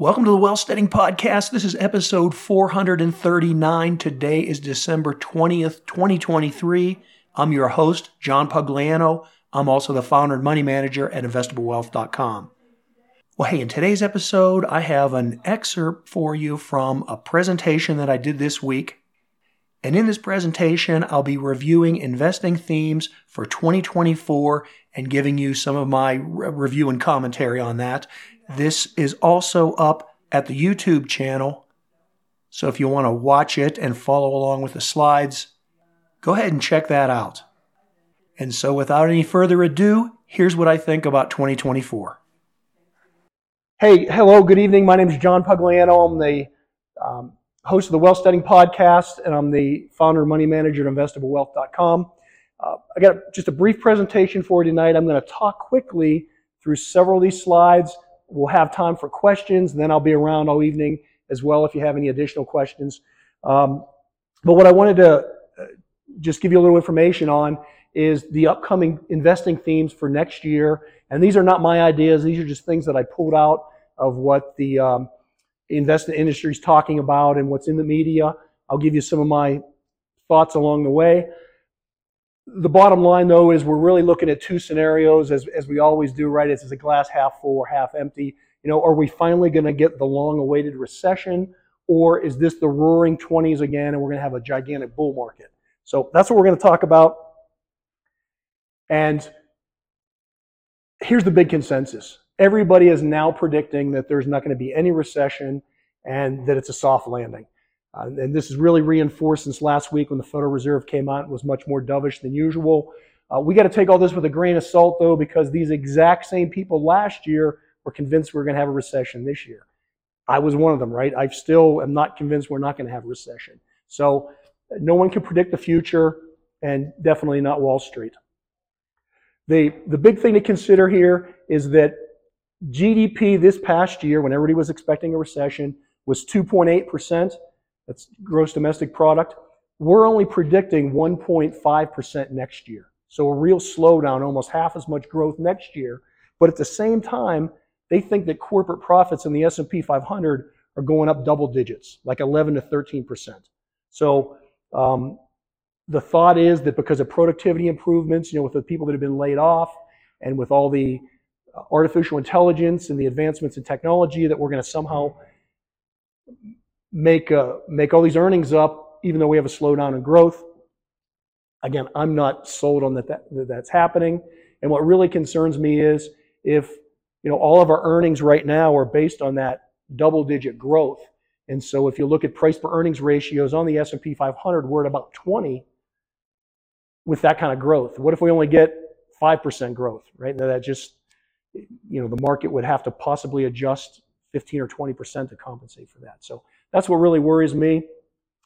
Welcome to the Wealthsteading Podcast. This is episode 439. Today is December 20th, 2023. I'm your host, John Pugliano. I'm also the founder and money manager at investablewealth.com. Well, hey, in today's episode, I have an excerpt for you from a presentation that I did this week. And in this presentation, I'll be reviewing investing themes for 2024 and giving you some of my re- review and commentary on that. This is also up at the YouTube channel. So if you want to watch it and follow along with the slides, go ahead and check that out. And so without any further ado, here's what I think about 2024. Hey, hello, good evening. My name is John Pugliano. I'm the um, host of the Wealthsteading Podcast, and I'm the founder and money manager at investablewealth.com. Uh, I got just a brief presentation for you tonight. I'm going to talk quickly through several of these slides. We'll have time for questions, and then I'll be around all evening as well if you have any additional questions. Um, but what I wanted to uh, just give you a little information on is the upcoming investing themes for next year and these are not my ideas. These are just things that I pulled out of what the um, investment industry is talking about and what's in the media. I'll give you some of my thoughts along the way. The bottom line, though, is we're really looking at two scenarios, as, as we always do, right? Is, is a glass half full or half empty? You know, are we finally going to get the long-awaited recession, or is this the roaring 20s again, and we're going to have a gigantic bull market? So that's what we're going to talk about. And here's the big consensus. Everybody is now predicting that there's not going to be any recession and that it's a soft landing. Uh, and this is really reinforced since last week when the Federal Reserve came out and was much more dovish than usual. Uh, we got to take all this with a grain of salt, though, because these exact same people last year were convinced we were going to have a recession this year. I was one of them, right? I still am not convinced we're not going to have a recession. So no one can predict the future, and definitely not Wall Street. The, the big thing to consider here is that GDP this past year, when everybody was expecting a recession, was 2.8%. That's gross domestic product. We're only predicting 1.5% next year. So a real slowdown, almost half as much growth next year. But at the same time, they think that corporate profits in the S&P 500 are going up double digits, like 11 to 13%. So um, the thought is that because of productivity improvements, you know, with the people that have been laid off and with all the uh, artificial intelligence and the advancements in technology, that we're going to somehow make uh, make all these earnings up, even though we have a slowdown in growth. Again, I'm not sold on that, that, that that's happening. And what really concerns me is if you know all of our earnings right now are based on that double-digit growth. And so if you look at price per earnings ratios on the S&P 500, we're at about 20 with that kind of growth? What if we only get 5% growth, right? Now that just, you know, the market would have to possibly adjust 15 or 20% to compensate for that. So that's what really worries me.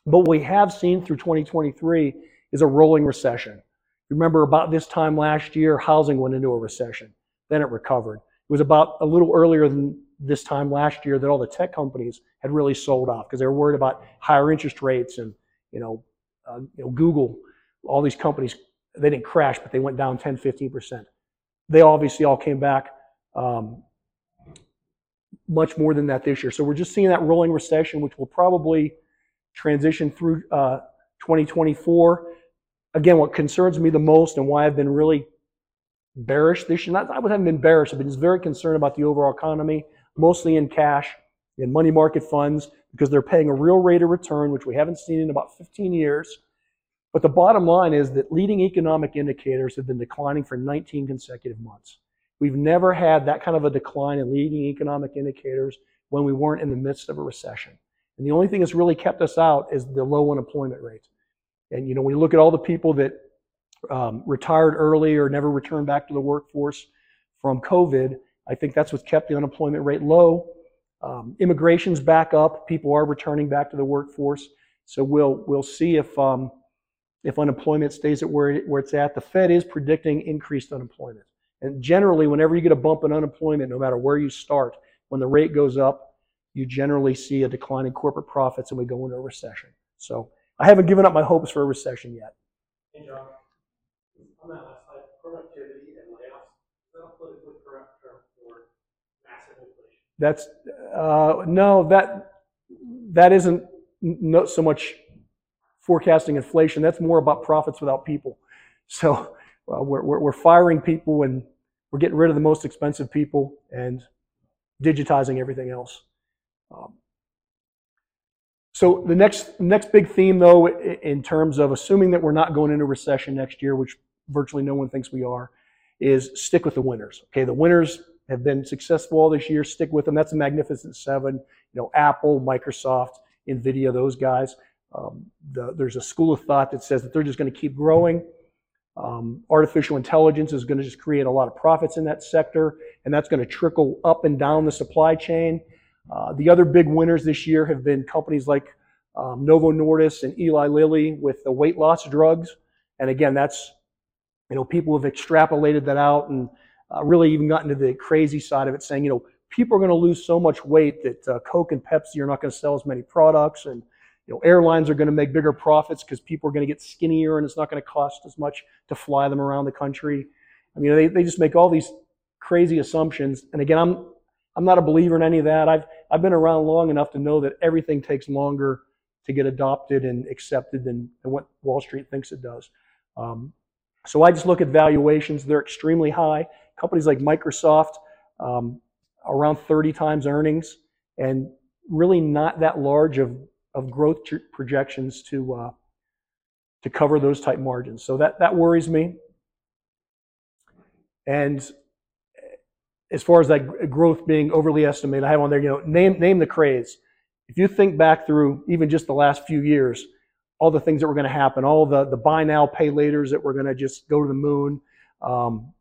But what we have seen through 2023 is a rolling recession. Remember about this time last year, housing went into a recession. Then it recovered. It was about a little earlier than this time last year that all the tech companies had really sold off because they were worried about higher interest rates and, you know, uh, you know Google all these companies, they didn't crash, but they went down 10, 15%. They obviously all came back um, much more than that this year. So we're just seeing that rolling recession, which will probably transition through uh, 2024. Again, what concerns me the most and why I've been really bearish this year, not I haven't been bearish, I've been just very concerned about the overall economy, mostly in cash, in money market funds, because they're paying a real rate of return, which we haven't seen in about 15 years. But the bottom line is that leading economic indicators have been declining for 19 consecutive months. We've never had that kind of a decline in leading economic indicators when we weren't in the midst of a recession. And the only thing that's really kept us out is the low unemployment rate. And you know, when you look at all the people that um, retired early or never returned back to the workforce from COVID, I think that's what's kept the unemployment rate low. Um, immigration's back up; people are returning back to the workforce. So we'll we'll see if um, if unemployment stays at where, where it's at. The Fed is predicting increased unemployment. And generally, whenever you get a bump in unemployment, no matter where you start, when the rate goes up, you generally see a decline in corporate profits and we go into a recession. So I haven't given up my hopes for a recession yet. Hey, John. On that last slide, productivity and layoffs, is that a politically correct term for massive inflation? That's, Uh, no, that that isn't not so much forecasting inflation. That's more about profits without people. So uh, we're, we're we're firing people and we're getting rid of the most expensive people and digitizing everything else. Um, so the next next big theme, though, in terms of assuming that we're not going into recession next year, which virtually no one thinks we are, is stick with the winners. Okay, the winners have been successful all this year. Stick with them. That's the Magnificent Seven. You know, Apple, Microsoft, Nvidia, those guys. Um, the, there's a school of thought that says that they're just going to keep growing. Um, artificial intelligence is going to just create a lot of profits in that sector, and that's going to trickle up and down the supply chain. Uh, the other big winners this year have been companies like um, Novo Nordisk and Eli Lilly with the weight loss drugs. And again, that's, you know, people have extrapolated that out and uh, really even gotten to the crazy side of it, saying, you know, people are going to lose so much weight that uh, Coke and Pepsi are not going to sell as many products. And, you know, airlines are going to make bigger profits because people are going to get skinnier and it's not going to cost as much to fly them around the country. I mean, they, they just make all these crazy assumptions. And again, I'm, I'm not a believer in any of that. I've, I've been around long enough to know that everything takes longer to get adopted and accepted than, than what Wall Street thinks it does. Um, so I just look at valuations. They're extremely high. Companies like Microsoft, um, around 30 times earnings, and really not that large of, of growth projections to, uh, to cover those type margins. So that, that worries me. And as far as that gr- growth being overly estimated, I have on there, you know, name, name the craze. If you think back through even just the last few years, all the things that were going to happen, all the, the buy now, pay laters that were going to just go to the moon. Um,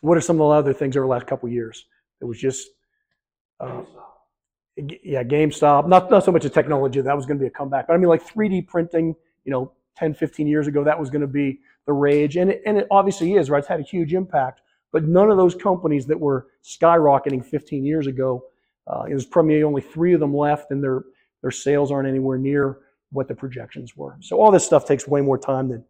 what are some of the other things over the last couple years? It was just, uh, yeah, GameStop. Not not so much a technology that was going to be a comeback, but I mean like 3D printing. You know, 10, 15 years ago, that was going to be the rage, and it, and it obviously is. Right, it's had a huge impact. But none of those companies that were skyrocketing 15 years ago, uh, there's probably only three of them left, and their their sales aren't anywhere near what the projections were. So all this stuff takes way more time than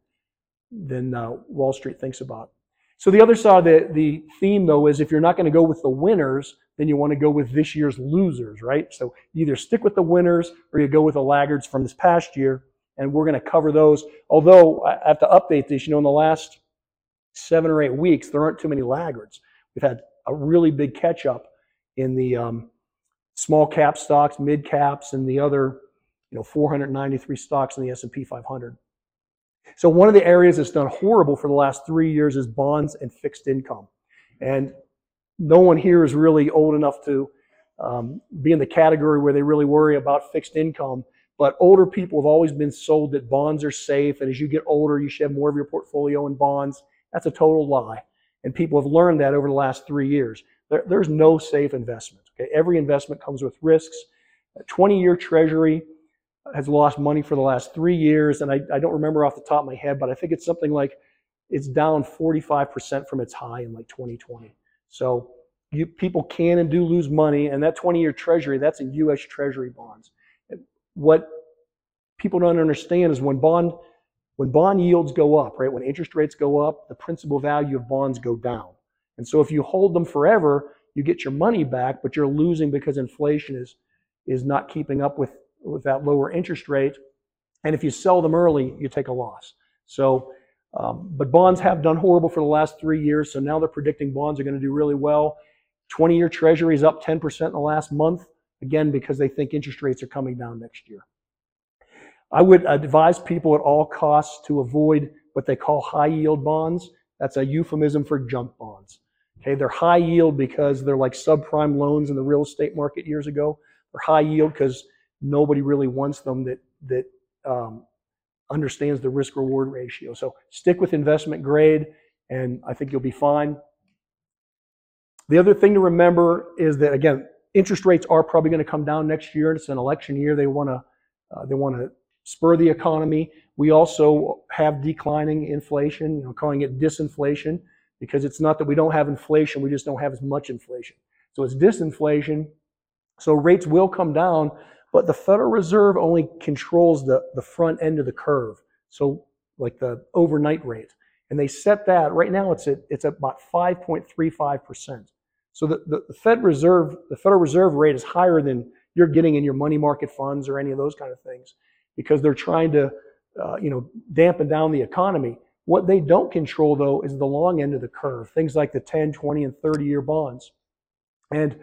than uh, Wall Street thinks about. So the other side of the, the theme though is if you're not going to go with the winners, then you want to go with this year's losers, right? So either stick with the winners or you go with the laggards from this past year, and we're going to cover those. Although I have to update this, you know, in the last seven or eight weeks, there aren't too many laggards. We've had a really big catch up in the um, small cap stocks, mid caps, and the other, you know, 493 stocks in the S&P 500. So one of the areas that's done horrible for the last three years is bonds and fixed income. And no one here is really old enough to um, be in the category where they really worry about fixed income. But older people have always been sold that bonds are safe, and as you get older, you should have more of your portfolio in bonds. That's a total lie. And people have learned that over the last three years. There, there's no safe investment. Okay? Every investment comes with risks. A 20 year treasury has lost money for the last three years, and I, I don't remember off the top of my head, but I think it's something like it's down 45% from its high in like 2020. So you, people can and do lose money, and that 20-year Treasury, that's in U.S. Treasury bonds. What people don't understand is when bond when bond yields go up, right? When interest rates go up, the principal value of bonds go down. And so if you hold them forever, you get your money back, but you're losing because inflation is is not keeping up with with that lower interest rate. And if you sell them early, you take a loss. So, um, but bonds have done horrible for the last three years. So now they're predicting bonds are going to do really well. 20 year treasury is up 10% in the last month, again, because they think interest rates are coming down next year. I would advise people at all costs to avoid what they call high yield bonds. That's a euphemism for junk bonds. Okay, they're high yield because they're like subprime loans in the real estate market years ago. They're high yield because nobody really wants them that that um, understands the risk reward ratio. So stick with investment grade, and I think you'll be fine. The other thing to remember is that again, interest rates are probably going to come down next year. It's an election year. They want to uh, they want to spur the economy. We also have declining inflation, you know, calling it disinflation, because it's not that we don't have inflation, we just don't have as much inflation. So it's disinflation. So rates will come down, but the Federal Reserve only controls the, the front end of the curve. So like the overnight rate. And they set that right now it's at it's at about 5.35%. So the, the, the Fed Reserve, the Federal Reserve rate is higher than you're getting in your money market funds or any of those kind of things because they're trying to, uh, you know, dampen down the economy. What they don't control though is the long end of the curve, things like the 10, 20, and 30 year bonds. And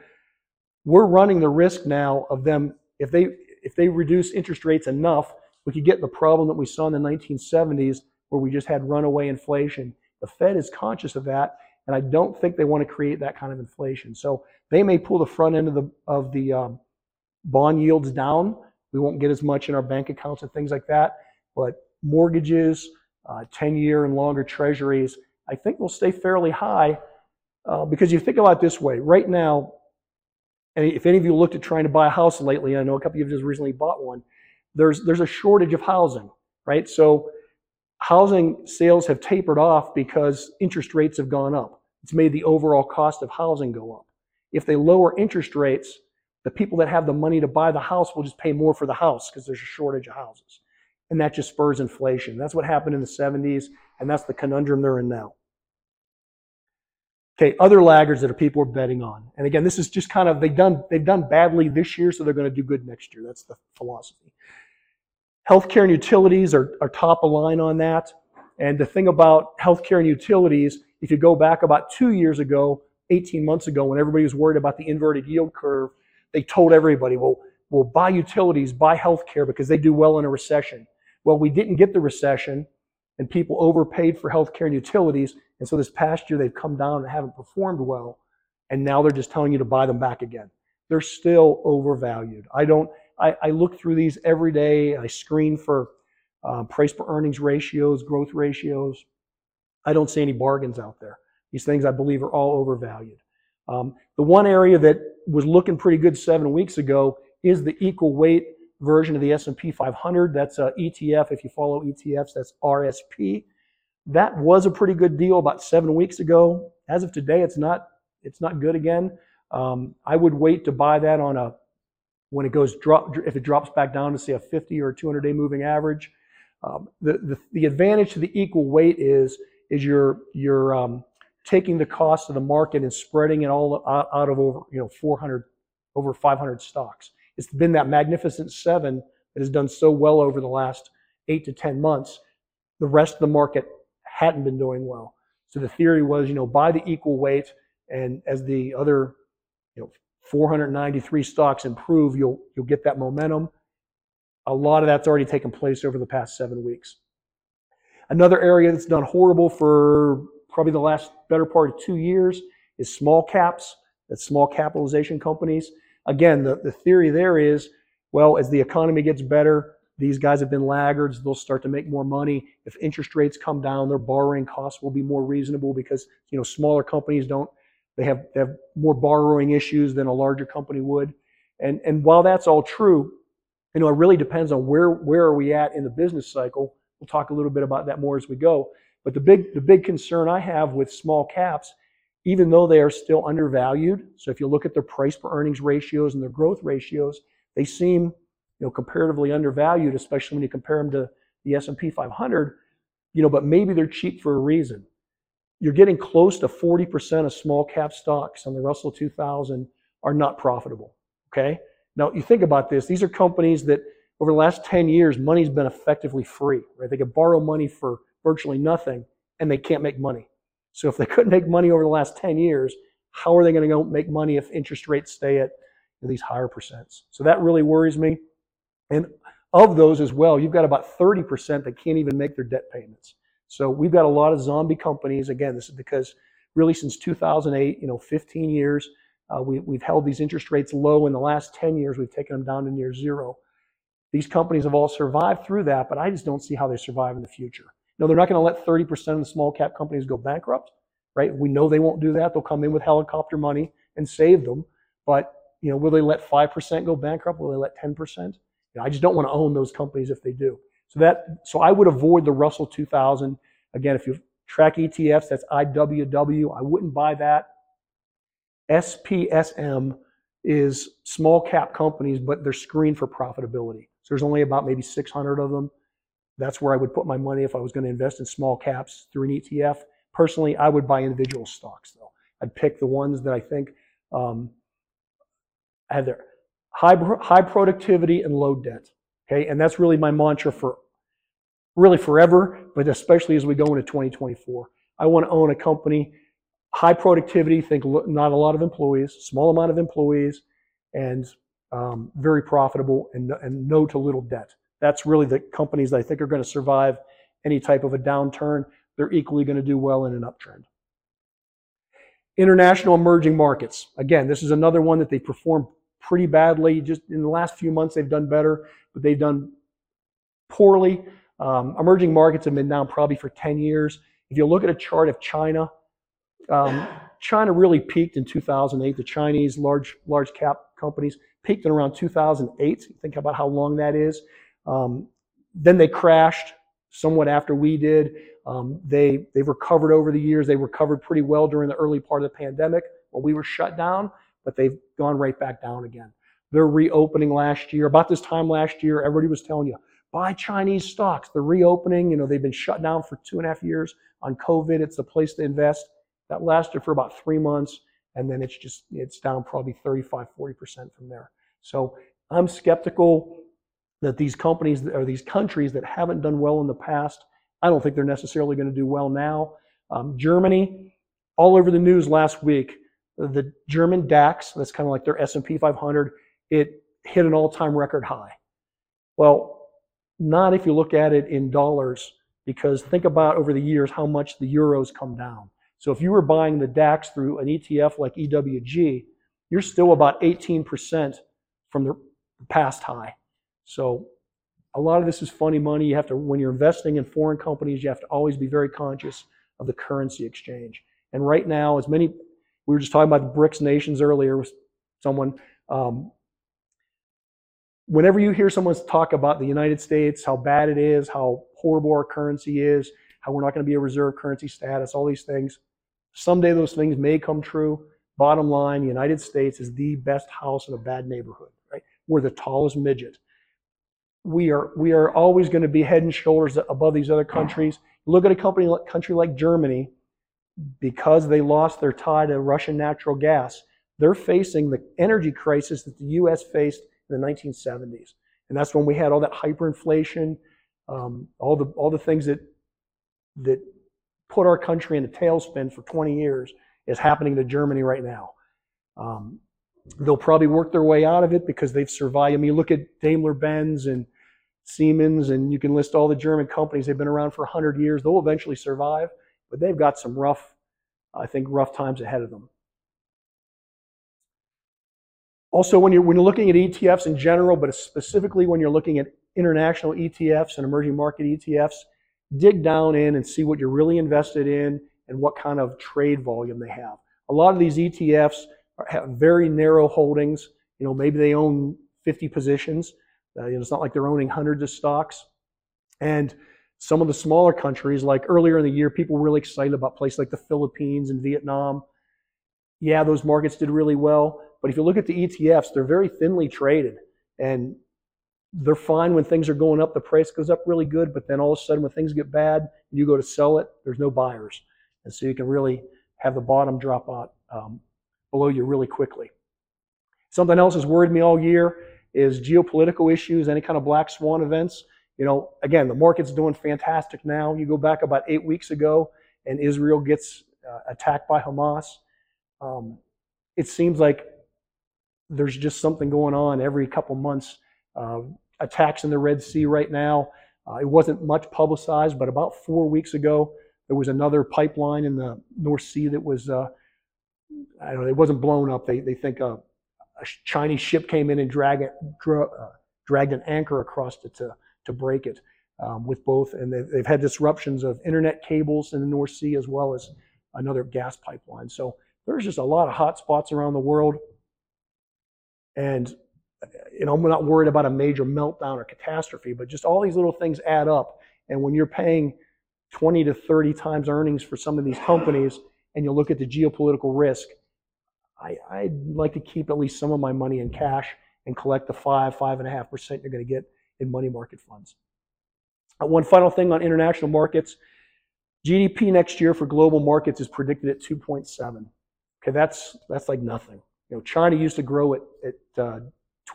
we're running the risk now of them, if they, if they reduce interest rates enough, we could get the problem that we saw in the 1970s where we just had runaway inflation. The Fed is conscious of that, and I don't think they want to create that kind of inflation. So they may pull the front end of the of the um, bond yields down. We won't get as much in our bank accounts and things like that. But mortgages, uh, 10-year and longer treasuries, I think will stay fairly high uh, because you think about it this way. Right now, and if any of you looked at trying to buy a house lately, I know a couple of you have just recently bought one. There's there's a shortage of housing, right? So housing sales have tapered off because interest rates have gone up. It's made the overall cost of housing go up. If they lower interest rates, the people that have the money to buy the house will just pay more for the house because there's a shortage of houses. And that just spurs inflation. That's what happened in the 70s, and that's the conundrum they're in now. Okay, other laggards that are people are betting on. And again, this is just kind of they've done they've done badly this year, so they're going to do good next year. That's the philosophy. Healthcare and utilities are, are top of line on that. And the thing about healthcare and utilities, if you go back about two years ago, 18 months ago, when everybody was worried about the inverted yield curve, they told everybody, well, we'll buy utilities, buy healthcare because they do well in a recession. Well, we didn't get the recession, and people overpaid for healthcare and utilities. And so this past year, they've come down and haven't performed well. And now they're just telling you to buy them back again. They're still overvalued. I don't, I, I look through these every day. I screen for uh, price per earnings ratios, growth ratios. I don't see any bargains out there. These things I believe are all overvalued. Um, the one area that was looking pretty good seven weeks ago is the equal weight version of the S&P 500. That's a ETF. If you follow ETFs, that's RSP. That was a pretty good deal about seven weeks ago. As of today, it's not. It's not good again. Um, I would wait to buy that on a when it goes drop if it drops back down to say a 50 or 200 day moving average. Um, the, the the advantage to the equal weight is is you're you're um, taking the cost of the market and spreading it all out, out of over you know 400 over 500 stocks. It's been that magnificent seven that has done so well over the last eight to 10 months. The rest of the market hadn't been doing well. So the theory was, you know, buy the equal weight, and as the other, you know, 493 stocks improve, you'll you'll get that momentum. A lot of that's already taken place over the past seven weeks. Another area that's done horrible for probably the last better part of two years is small caps, that's small capitalization companies. Again, the, the theory there is, well, as the economy gets better, these guys have been laggards. They'll start to make more money. If interest rates come down, their borrowing costs will be more reasonable because you know smaller companies don't they have they have more borrowing issues than a larger company would. And and while that's all true, you know it really depends on where where are we at in the business cycle. We'll talk a little bit about that more as we go. But the big the big concern I have with small caps, even though they are still undervalued, so if you look at their price per earnings ratios and their growth ratios, they seem you know, comparatively undervalued, especially when you compare them to the S&P 500, you know, but maybe they're cheap for a reason. You're getting close to 40% of small cap stocks on the Russell 2000 are not profitable, okay? Now, you think about this. These are companies that over the last 10 years, money's been effectively free, right? They could borrow money for virtually nothing and they can't make money. So if they couldn't make money over the last 10 years, how are they going to go make money if interest rates stay at these higher percents? So that really worries me. And of those as well, you've got about 30% that can't even make their debt payments. So we've got a lot of zombie companies. Again, this is because really since 2008, you know, 15 years, uh, we, we've held these interest rates low. In the last 10 years, we've taken them down to near zero. These companies have all survived through that, but I just don't see how they survive in the future. No, they're not going to let 30% of the small cap companies go bankrupt, right? We know they won't do that. They'll come in with helicopter money and save them. But, you know, will they let 5% go bankrupt? Will they let 10%? You know, I just don't want to own those companies if they do. So that so I would avoid the Russell 2000. Again, if you track ETFs, that's IWW. I wouldn't buy that. SPSM is small cap companies, but they're screened for profitability. So there's only about maybe 600 of them. That's where I would put my money if I was going to invest in small caps through an ETF. Personally, I would buy individual stocks though. I'd pick the ones that I think Um, have there high high productivity and low debt. Okay, and that's really my mantra for really forever, but especially as we go into 2024. I want to own a company, high productivity, think not a lot of employees, small amount of employees, and um, very profitable and, and no to little debt. That's really the companies that I think are going to survive any type of a downturn. They're equally going to do well in an uptrend. International emerging markets. Again, this is another one that they performed pretty badly. Just in the last few months, they've done better, but they've done poorly. Um, emerging markets have been down probably for 10 years. If you look at a chart of China, um, China really peaked in 2008. The Chinese large large cap companies peaked in around 2008. Think about how long that is. Um, then they crashed somewhat after we did. Um, they they've recovered over the years. They recovered pretty well during the early part of the pandemic when we were shut down, but they've gone right back down again. They're reopening last year. About this time last year, everybody was telling you buy Chinese stocks. They're reopening. You know they've been shut down for two and a half years on COVID. It's the place to invest. That lasted for about three months, and then it's just it's down probably 35, 40 percent from there. So I'm skeptical that these companies or these countries that haven't done well in the past I don't think they're necessarily going to do well now. Um, Germany, all over the news last week, the German DAX, that's kind of like their S&P 500, it hit an all-time record high. Well, not if you look at it in dollars, because think about over the years how much the euros come down. So if you were buying the DAX through an ETF like EWG, you're still about 18% from the past high. So a lot of this is funny money. You have to, when you're investing in foreign companies, you have to always be very conscious of the currency exchange. And right now, as many, we were just talking about the BRICS nations earlier with someone. Um, whenever you hear someone talk about the United States, how bad it is, how horrible our currency is, how we're not going to be a reserve currency status, all these things, someday those things may come true. Bottom line, the United States is the best house in a bad neighborhood, right? We're the tallest midget we are we are always going to be head and shoulders above these other countries. Look at a company like country like Germany, because they lost their tie to Russian natural gas. They're facing the energy crisis that the U.S. faced in the 1970s, and that's when we had all that hyperinflation, um, all the all the things that that put our country in a tailspin for 20 years is happening to Germany right now. Um, they'll probably work their way out of it because they've survived. I mean, look at Daimler Benz and Siemens, and you can list all the German companies. They've been around for 100 years. They'll eventually survive, but they've got some rough, I think, rough times ahead of them. Also, when you're, when you're looking at ETFs in general, but specifically when you're looking at international ETFs and emerging market ETFs, dig down in and see what you're really invested in and what kind of trade volume they have. A lot of these ETFs have very narrow holdings. You know, maybe they own 50 positions uh, you know, it's not like they're owning hundreds of stocks. And some of the smaller countries, like earlier in the year, people were really excited about places like the Philippines and Vietnam. Yeah, those markets did really well. But if you look at the ETFs, they're very thinly traded. And they're fine when things are going up, the price goes up really good. But then all of a sudden, when things get bad and you go to sell it, there's no buyers. And so you can really have the bottom drop out um, below you really quickly. Something else has worried me all year is geopolitical issues, any kind of black swan events. You know, again, the market's doing fantastic now. You go back about eight weeks ago, and Israel gets uh, attacked by Hamas. Um, it seems like there's just something going on every couple months. Uh, attacks in the Red Sea right now. Uh, it wasn't much publicized, but about four weeks ago, there was another pipeline in the North Sea that was, uh, I don't know, it wasn't blown up. They, they think uh, a Chinese ship came in and dragged, dra- uh, dragged an anchor across it to, to break it um, with both. And they've, they've had disruptions of internet cables in the North Sea as well as another gas pipeline. So there's just a lot of hot spots around the world. And you know, I'm not worried about a major meltdown or catastrophe, but just all these little things add up. And when you're paying 20 to 30 times earnings for some of these companies, and you look at the geopolitical risk, I, I'd like to keep at least some of my money in cash and collect the five, five and a half percent you're going to get in money market funds. Uh, one final thing on international markets. GDP next year for global markets is predicted at 2.7. Okay, that's that's like nothing. You know, China used to grow at, at uh,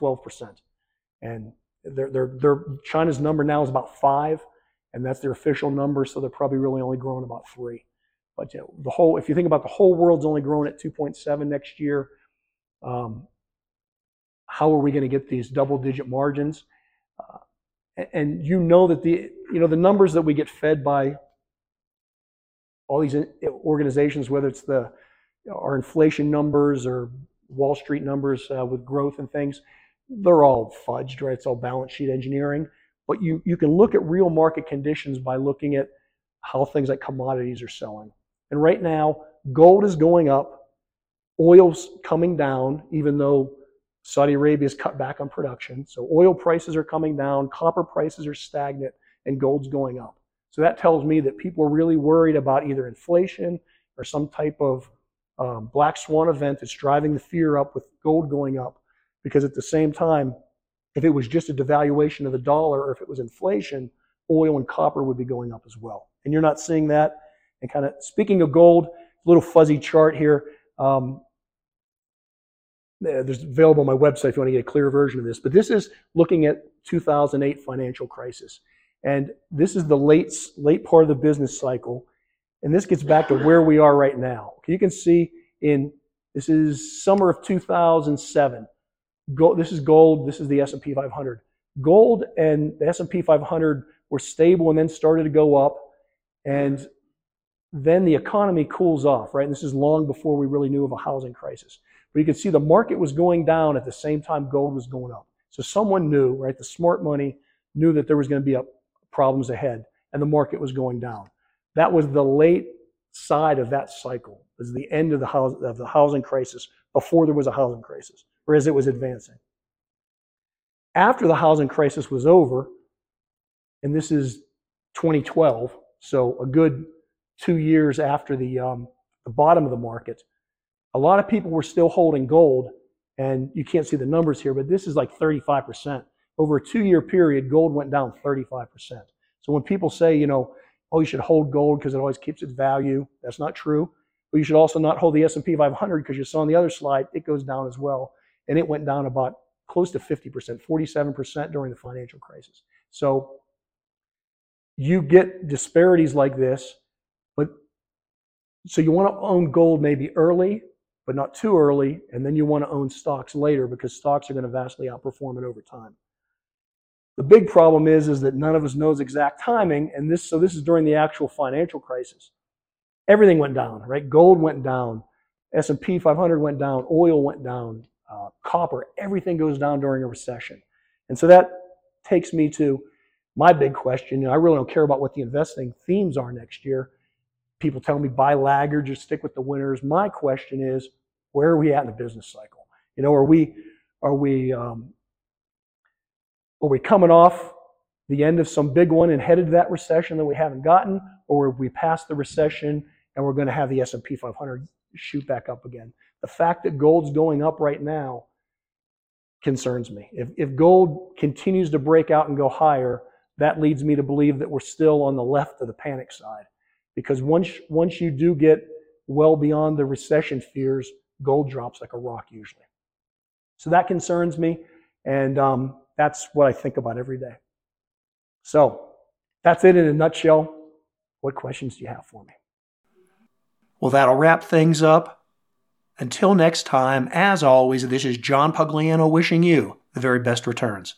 12%. And their, their, their, China's number now is about five, and that's their official number, so they're probably really only growing about three. But you know, the whole, if you think about the whole world's only growing at 2.7 next year, um, how are we going to get these double-digit margins? Uh, and you know that the you know the numbers that we get fed by all these organizations, whether it's the our inflation numbers or Wall Street numbers uh, with growth and things, they're all fudged, right? It's all balance sheet engineering. But you you can look at real market conditions by looking at how things like commodities are selling. And right now, gold is going up, oil's coming down, even though Saudi Arabia's cut back on production. So oil prices are coming down, copper prices are stagnant, and gold's going up. So that tells me that people are really worried about either inflation or some type of um, black swan event that's driving the fear up with gold going up. Because at the same time, if it was just a devaluation of the dollar or if it was inflation, oil and copper would be going up as well. And you're not seeing that. And kind of speaking of gold, little fuzzy chart here. Um, there's available on my website if you want to get a clear version of this. But this is looking at 2008 financial crisis. And this is the late, late part of the business cycle. And this gets back to where we are right now. You can see in, this is summer of 2007. Gold, this is gold, this is the S&P 500. Gold and the S&P 500 were stable and then started to go up. And then the economy cools off, right? And this is long before we really knew of a housing crisis. But you can see the market was going down at the same time gold was going up. So someone knew, right? The smart money knew that there was going to be problems ahead and the market was going down. That was the late side of that cycle. It was the end of the, house, of the housing crisis before there was a housing crisis, or as it was advancing. After the housing crisis was over, and this is 2012, so a good two years after the, um, the bottom of the market, a lot of people were still holding gold, and you can't see the numbers here, but this is like 35%. Over a two-year period, gold went down 35%. So when people say, you know, oh, you should hold gold because it always keeps its value, that's not true. But you should also not hold the S&P 500 because you saw on the other slide, it goes down as well. And it went down about close to 50%, 47% during the financial crisis. So you get disparities like this, so you want to own gold maybe early but not too early. And then you want to own stocks later because stocks are going to vastly outperform it over time. The big problem is, is that none of us knows exact timing, and this so this is during the actual financial crisis. Everything went down, right? Gold went down, S&P 500 went down, oil went down, uh, copper, everything goes down during a recession. And so that takes me to my big question. I really don't care about what the investing themes are next year. People tell me buy laggard, just stick with the winners. My question is, where are we at in the business cycle? You know, are we are we um, are we coming off the end of some big one and headed to that recession that we haven't gotten, or have we passed the recession and we're going to have the S&P 500 shoot back up again? The fact that gold's going up right now concerns me. If, if gold continues to break out and go higher, that leads me to believe that we're still on the left of the panic side. Because once, once you do get well beyond the recession fears, gold drops like a rock usually. So that concerns me, and um, that's what I think about every day. So that's it in a nutshell. What questions do you have for me? Well, that'll wrap things up. Until next time, as always, this is John Pugliano wishing you the very best returns.